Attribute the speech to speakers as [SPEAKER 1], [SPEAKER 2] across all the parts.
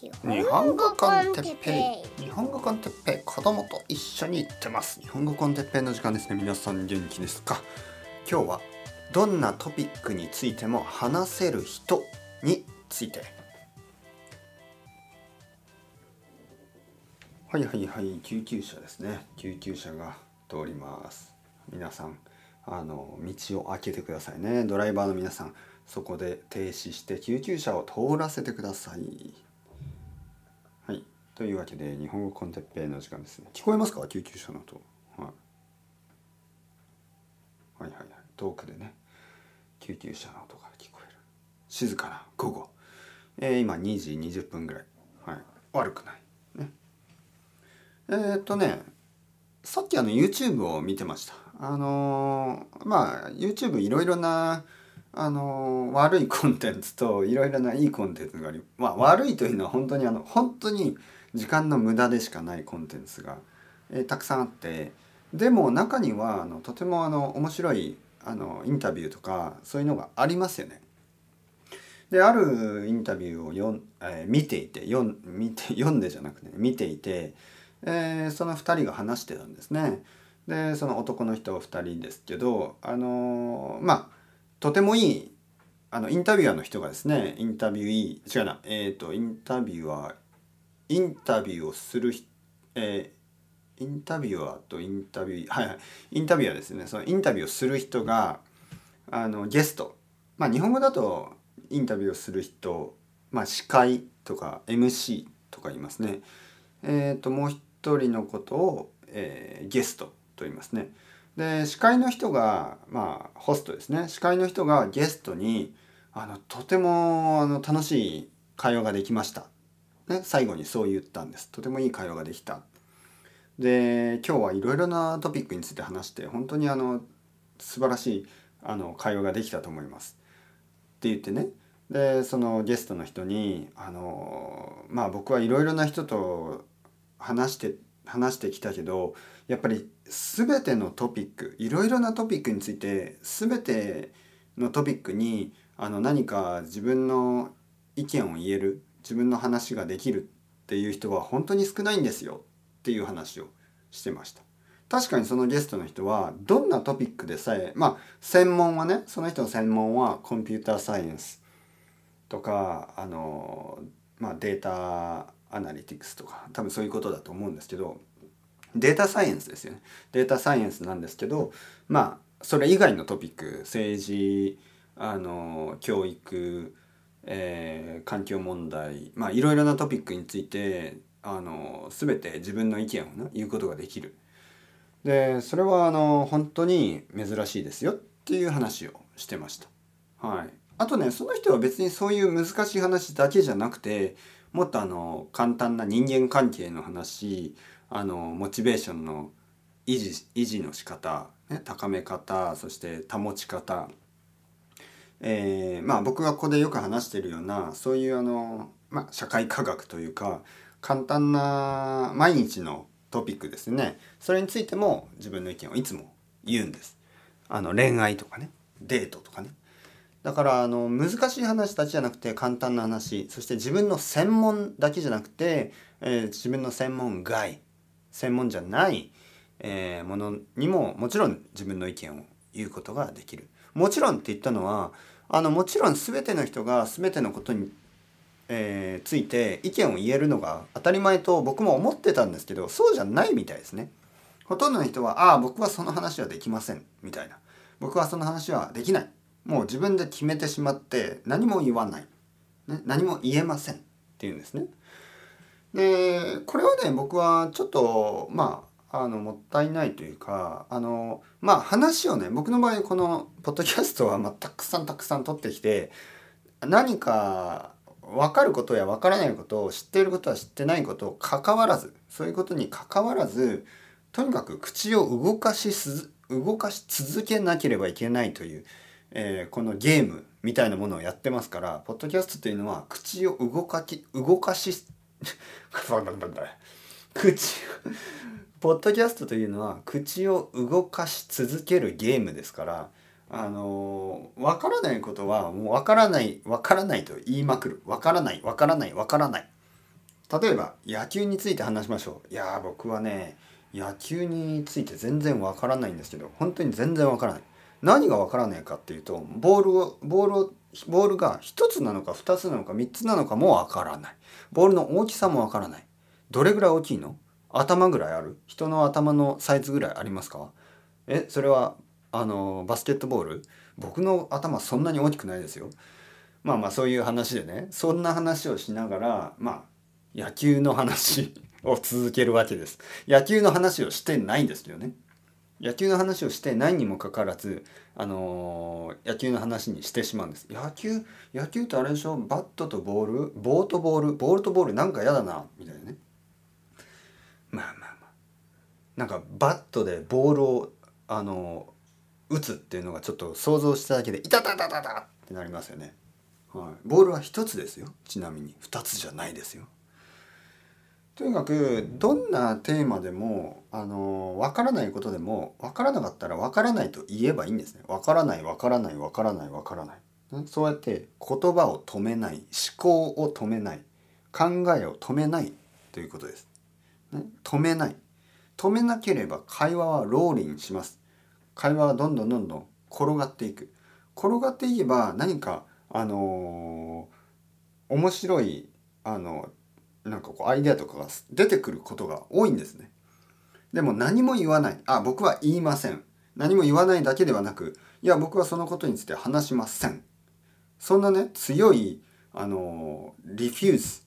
[SPEAKER 1] 日本語コンテッペイ。日本語コンテッペイ。子供と一緒に行ってます。日本語コンテッペイの時間ですね。皆さん元気ですか？今日はどんなトピックについても話せる人について。はいはいはい。救急車ですね。救急車が通ります。皆さんあの道を開けてくださいね。ドライバーの皆さんそこで停止して救急車を通らせてくださいはいというわけで日本語コンテッペの時間ですね。聞こえますか？救急車の音、はい、はいはいはい。遠くでね。救急車の音が聞こえる。静かな午後、えー、今2時20分ぐらい、はい、悪くない。ね。えー、っとね。さっきあの YouTube を見てました。あのー、まあ YouTube いろいろなあの悪いコンテンツといろいろないいコンテンツがありまあ悪いというのは本当にあの本当に時間の無駄でしかないコンテンツが、えー、たくさんあってでも中にはあのとてもあの面白いあのインタビューとかそういうのがありますよね。であるインタビューを読ん、えー、見ていて読見て 読んでじゃなくて、ね、見ていて、えー、その2人が話してたんですね。でその男の人2人ですけどあのー、まあとてもいいあのインタビュアーの人がですねインタビュー違うなえっ、ー、とインタビュアーインタビューをするえー、インタビュアーとインタビューはいはいインタビュアーですね。そのインタビューをする人があのゲスト。まあ日本語だとインタビューをする人まあ司会とか MC とか言いますね。えっ、ー、ともう一人のことを、えー、ゲストと言いますね。で司会の人がまあホストですね。司会の人がゲストにあのとてもあの楽しい会話ができました、ね、最後にそう言ったんです。とてもいい会話ができた。で今日はいろいろなトピックについて話して本当にあの素晴らしいあの会話ができたと思います。って言ってね。でそのゲストの人にあのまあ僕はいろいろな人と話して話してきたけどやっぱり全てのトピックいろいろなトピックについて全てのトピックにあの何か自分の意見を言える自分の話ができるっていう人は本当に少ないんですよっていう話をしてました。確かにそのゲストの人はどんなトピックでさえまあ専門はねその人の専門はコンピューターサイエンスとかあの、まあ、データアナリティクスとか多分そういうことだと思うんですけどデータサイエンスですよねデータサイエンスなんですけどまあそれ以外のトピック政治あの教育、えー、環境問題まあいろいろなトピックについてあの全て自分の意見を、ね、言うことができる。でそれはあの本当に珍しいですよっていう話をしてました。はい、あとねその人は別にそういう難しい話だけじゃなくてもっとあの簡単な人間関係の話あのモチベーションの維持維持の仕方、ね、高め方そして保ち方、えー、まあ僕がここでよく話してるようなそういうあの、まあ、社会科学というか簡単な毎日のトピックですね。それについても自分の意見をいつも言うんです。あの恋愛とかね。デートとかね。だからあの難しい話だけじゃなくて簡単な話。そして自分の専門だけじゃなくて、えー、自分の専門外。専門じゃない、えー、ものにももちろん自分の意見を言うことができる。もちろんって言ったのはあのもちろん全ての人が全てのことに、えー、ついて意見を言えるのが当たり前と僕も思ってたんですけどそうじゃないみたいですね。ほとんどの人は「ああ僕はその話はできません」みたいな「僕はその話はできない」もう自分で決めてしまって何も言わない、ね、何も言えません。っていうんですね。でこれはね僕はちょっとまあのもったいないというかあのまあ話をね僕の場合このポッドキャストはまあたくさんたくさん取ってきて何か分かることや分からないことを知っていることは知ってないことを関わらずそういうことに関わらずとにかく口を動かし動かし続けなければいけないという、えー、このゲームみたいなものをやってますからポッドキャストというのは口を動かき動かし 口ポッドキャストというのは口を動かし続けるゲームですからあのわからないことはもうわからないわからないと言いまくる。わからないわからないわからない。例えば野球について話しましょう。いや僕はね野球について全然わからないんですけど本当に全然わからない。何がわからないかっていうとボールをボールをボールが1つなのか2つなのか3つなのかもわからない。ボールの大きさもわからない。どれぐらい大きいの？頭ぐらいある？人の頭のサイズぐらいありますか？えそれはあのバスケットボール？僕の頭そんなに大きくないですよ。まあまあそういう話でね。そんな話をしながらまあ野球の話 を続けるわけです。野球の話をしてないんですけどね。野球の話をしてないにもかかわらず、あのー、野球の話にしてしまうんです。野球野球ってあれでしょ？バットとボール？ボートボール？ボールとボールなんか嫌だなみたいなね。なんかバットでボールをあの、打つっていうのがちょっと想像しただけで「いたたたたた!」ってなりますよね、はい、ボールは一つですよ。ちなみに。二つじゃないですよ。とにかくどんなテーマでもあの分からないことでも分からなかったら分からないと言えばいいんですね。分からない分からない分からない分からない、そうやって言葉を止めない思考を止めない考えを止めないということです、ね、止めない。止めなければ会話はローリンします会話はどんどんどんどん転がっていく転がっていけば何かあのー、面白いあのなんかこうアイデアとかが出てくることが多いんですね。でも何も言わない。あ、僕は言いません。何も言わないだけではなく、いや、僕はそのことについて話しません。そんなね、強い、あの、リフューズ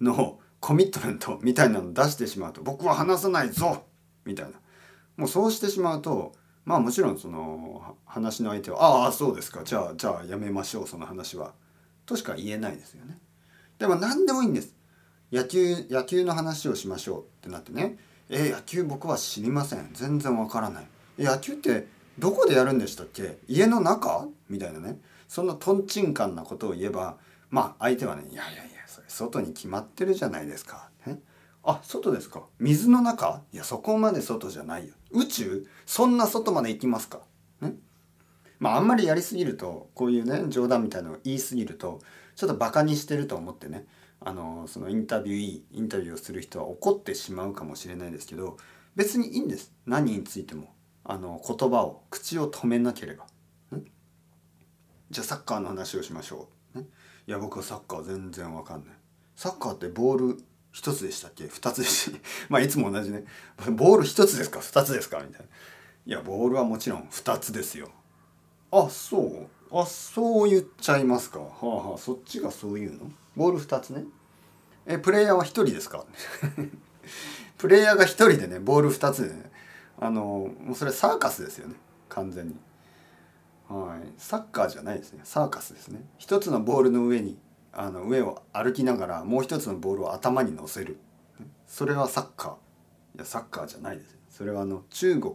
[SPEAKER 1] のコミットメントみたいなのを出してしまうと、僕は話さないぞみたいな。もうそうしてしまうと、まあもちろんその話の相手は、ああ、そうですか。じゃあ、じゃあやめましょう、その話は。としか言えないですよね。でも何でもいいんです。野球野球の話をしましょうってなってねえ野球僕は知りません全然わからない野球ってどこでやるんでしたっけ？家の中？みたいなねそんなとんちんかんなことを言えばまあ相手はねいやいやいやそれ外に決まってるじゃないですか。ね、あ外ですか。水の中？いやそこまで外じゃないよ。宇宙？そんな外まで行きますか？ね？まああんまりやりすぎるとこういうね冗談みたいなのを言いすぎるとちょっとバカにしてると思ってね。あのそのインタビューインタビューをする人は怒ってしまうかもしれないですけど別にいいんです。何についても。あの言葉を口を止めなければ、じゃあサッカーの話をしましょう、ね、いや僕はサッカー全然わかんない。サッカーってボール一つでしたっけ？二つでし まあいつも同じね。ボール一つですか？二つですか？みたいな。いやボールはもちろん二つですよ。あそう。あそう言っちゃいますか。はあはあそっちがそういうの？ボール2つね。えプレイヤーは1人ですか？プレイヤーが1人でねボール2つでね。あのもうそれサーカスですよね。完全に。はい。サッカーじゃないですね。サーカスですね。1つのボールの上にあの上を歩きながらもう1つのボールを頭に乗せる。それはサッカー。いやサッカーじゃないです。それはあの中国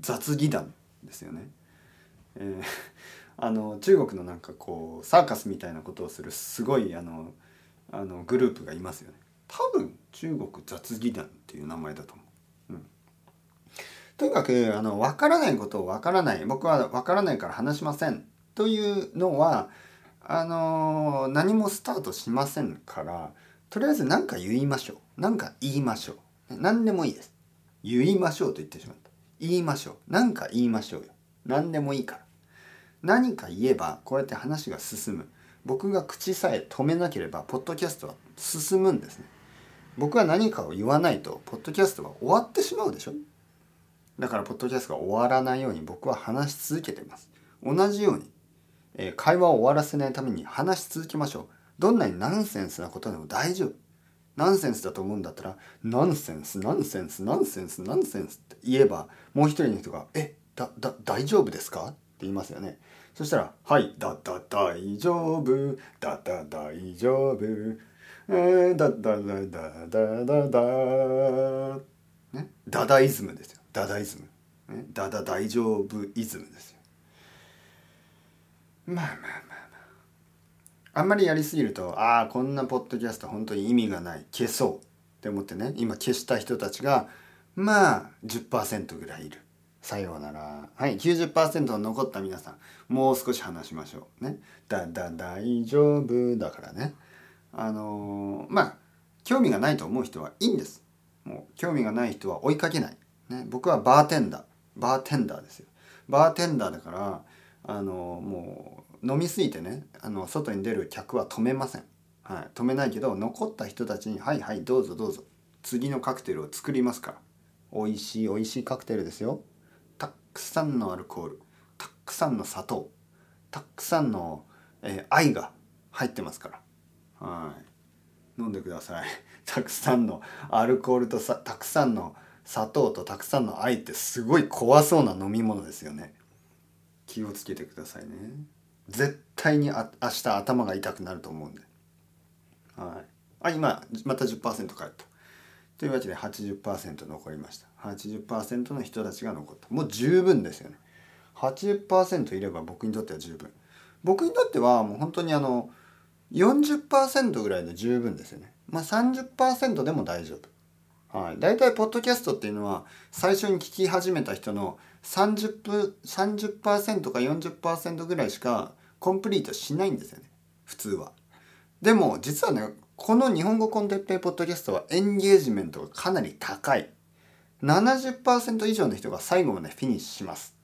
[SPEAKER 1] 雑技団ですよね。えーあの中国のなんかこうサーカスみたいなことをするすごいあのあのグループがいますよね。多分中国雑技団っていう名前だと思う、うん、とにかくあの分からないことを分からない。僕は分からないから話しません。というのはあの何もスタートしませんからとりあえず何か言いましょう。何か言いましょう。何でもいいです。言いましょうと言ってしまった。言いましょう。何か言いましょうよ。何でもいいから。何か言えばこうやって話が進む。僕が口さえ止めなければポッドキャストは進むんですね。僕は何かを言わないとポッドキャストは終わってしまうでしょ。だからポッドキャストが終わらないように僕は話し続けてます。同じように、えー、会話を終わらせないために話し続けましょう。どんなにナンセンスなことでも大丈夫。ナンセンスだと思うんだったらナンセンスナンセンスナンセンスナンセンスって言えばもう一人の人が「えだだ大丈夫ですか?」って言いますよね。そしたら「はいだだ大丈夫。だだ大丈夫。えー、だだだだだだだ」ね？ダダイズムですよ。ダダイズム、ね、ダダ大丈夫イズムですよ。まあまあまあまああんまりやりすぎるとああこんなポッドキャスト本当に意味がない消そうって思ってね今消した人たちがまあ10%ぐらいいるさようなら。はい、90%の残った皆さん、もう少し話しましょう。ね。だ、だ、大丈夫だからね。あのー、まあ、興味がないと思う人はいいんですもう興味がない人は追いかけない、ね、僕はバーテンダーバーテンダーですよバーテンダーだからあのもう飲みすぎてねあの外に出る客は止めません、はい、止めないけど残った人たちに「はいはいどうぞどうぞ。次のカクテルを作りますから。美味しい美味しいカクテルですよ。たくさんのアルコール。たくさんの砂糖。たくさんの、えー、愛が入ってますから。はい。飲んでください。たくさんのアルコールとさたくさんの砂糖とたくさんの愛ってすごい怖そうな飲み物ですよね。気をつけてくださいね。絶対にあ明日頭が痛くなると思うんで。はい。あ今また10%返った。というわけで80%残りました。80%の人たちが残った。もう十分ですよね。80%いれば僕にとっては十分。僕にとってはもう本当にあの40%ぐらいで十分ですよね。まあ30%でも大丈夫。はい。大体ポッドキャストっていうのは最初に聞き始めた人の30分30%か40%ぐらいしかコンプリートしないんですよね。普通は。でも実はねこの日本語コンテッペイポッドキャストはエンゲージメントがかなり高い。70%以上の人が最後までフィニッシュします。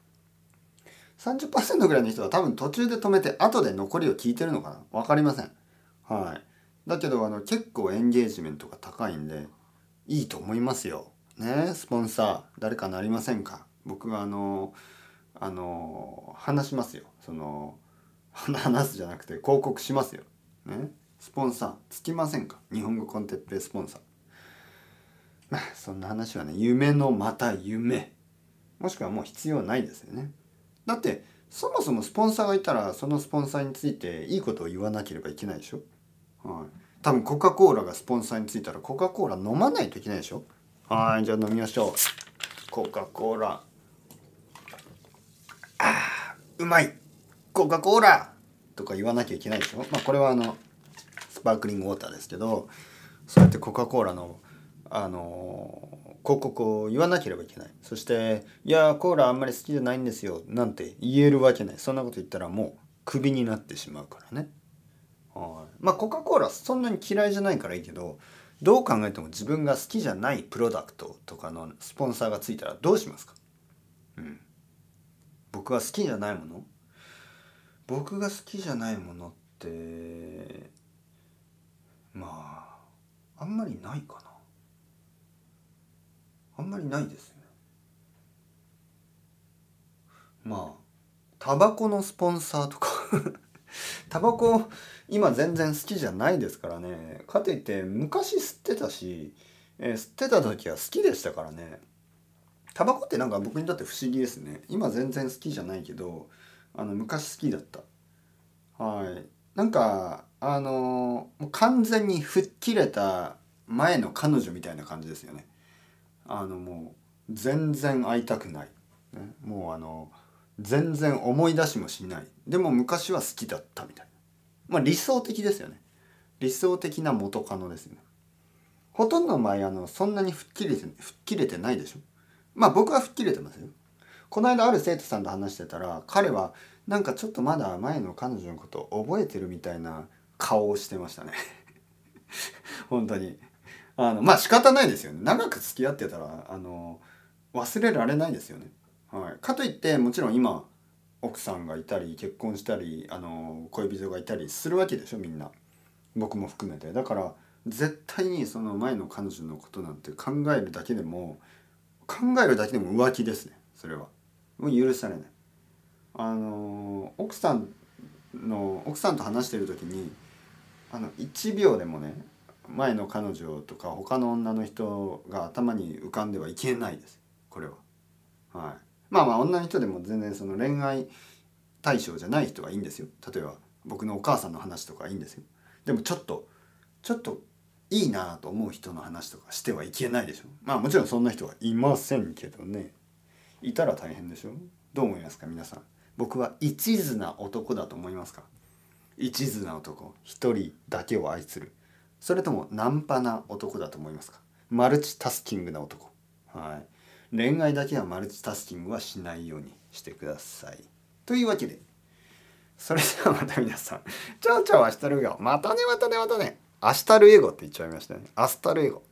[SPEAKER 1] 30%ぐらいの人は多分途中で止めて後で残りを聞いてるのかな。分かりません。はい。だけどあの結構エンゲージメントが高いんでいいと思いますよ。ね？スポンサー誰かなりませんか？僕があのあの話しますよ。その 話すじゃなくて広告しますよ。ね？スポンサーつきませんか？日本語コンテッペイスポンサー。まあそんな話はね夢のまた夢。もしくはもう必要ないですよね。だってそもそもスポンサーがいたらそのスポンサーについていいことを言わなければいけないでしょ、はい、多分コカ・コーラがスポンサーについたらコカ・コーラ飲まないといけないでしょ？はいじゃあ飲みましょう。コカ・コーラ。あうまい。コカ・コーラ。とか言わなきゃいけないでしょ？まあこれはあのスパークリングウォーターですけどそうやってコカ・コーラのあの広告を言わなければいけない。そして「いやコーラあんまり好きじゃないんですよ」なんて言えるわけない。そんなこと言ったらもうクビになってしまうからね。はい。まあコカ・コーラそんなに嫌いじゃないからいいけどどう考えても自分が好きじゃないプロダクトとかのスポンサーがついたらどうしますか？うん。僕は好きじゃないもの？僕が好きじゃないものってまああんまりないかな。あんまりないですね。まあタバコのスポンサーとか。タバコ今全然好きじゃないですからね。かといって昔吸ってたし、えー、吸ってた時は好きでしたからね。タバコってなんか僕にとって不思議ですね。今全然好きじゃないけどあの昔好きだった。はい。なんかあのもう完全に吹っ切れた前の彼女みたいな感じですよね。あのもう全然会いたくない、ね、もうあの全然思い出しもしない。でも昔は好きだったみたいな。まあ理想的ですよね。理想的な元カノですね。ほとんどの場合あのそんなに吹っ切れて吹っ切れてないでしょ。まあ僕は吹っ切れてますよ。この間ある生徒さんと話してたら彼はなんかちょっとまだ前の彼女のことを覚えてるみたいな顔をしてましたね。本当に。あのまあ仕方ないですよね。長く付き合ってたらあの忘れられないですよね、はい、かといってもちろん今奥さんがいたり結婚したりあの恋人がいたりするわけでしょみんな。僕も含めて。だから絶対にその前の彼女のことなんて考えるだけでも考えるだけでも浮気ですね。それは。もう許されない。あの奥さんの奥さんと話してる時にあの1秒でもね前の彼女とか他の女の人が頭に浮かんではいけないです。これは。はい、まあまあ女の人でも全然その恋愛対象じゃない人はいいんですよ。例えば僕のお母さんの話とかいいんですよ。でもちょっとちょっといいなと思う人の話とかしてはいけないでしょ。まあもちろんそんな人はいませんけどね。いたら大変でしょ。どう思いますか皆さん。僕は一途な男だと思いますか。一途な男。一人だけを愛する。それともナンパな男だと思いますか。 multitasking な男。はい。恋愛だけは multitasking はしないようにしてください。というわけでそれではまた皆さん。 Ciao ciao 愛してるよ。またねまたねまたね。 Hasta luego って言っちゃいましたね。 Hasta luego。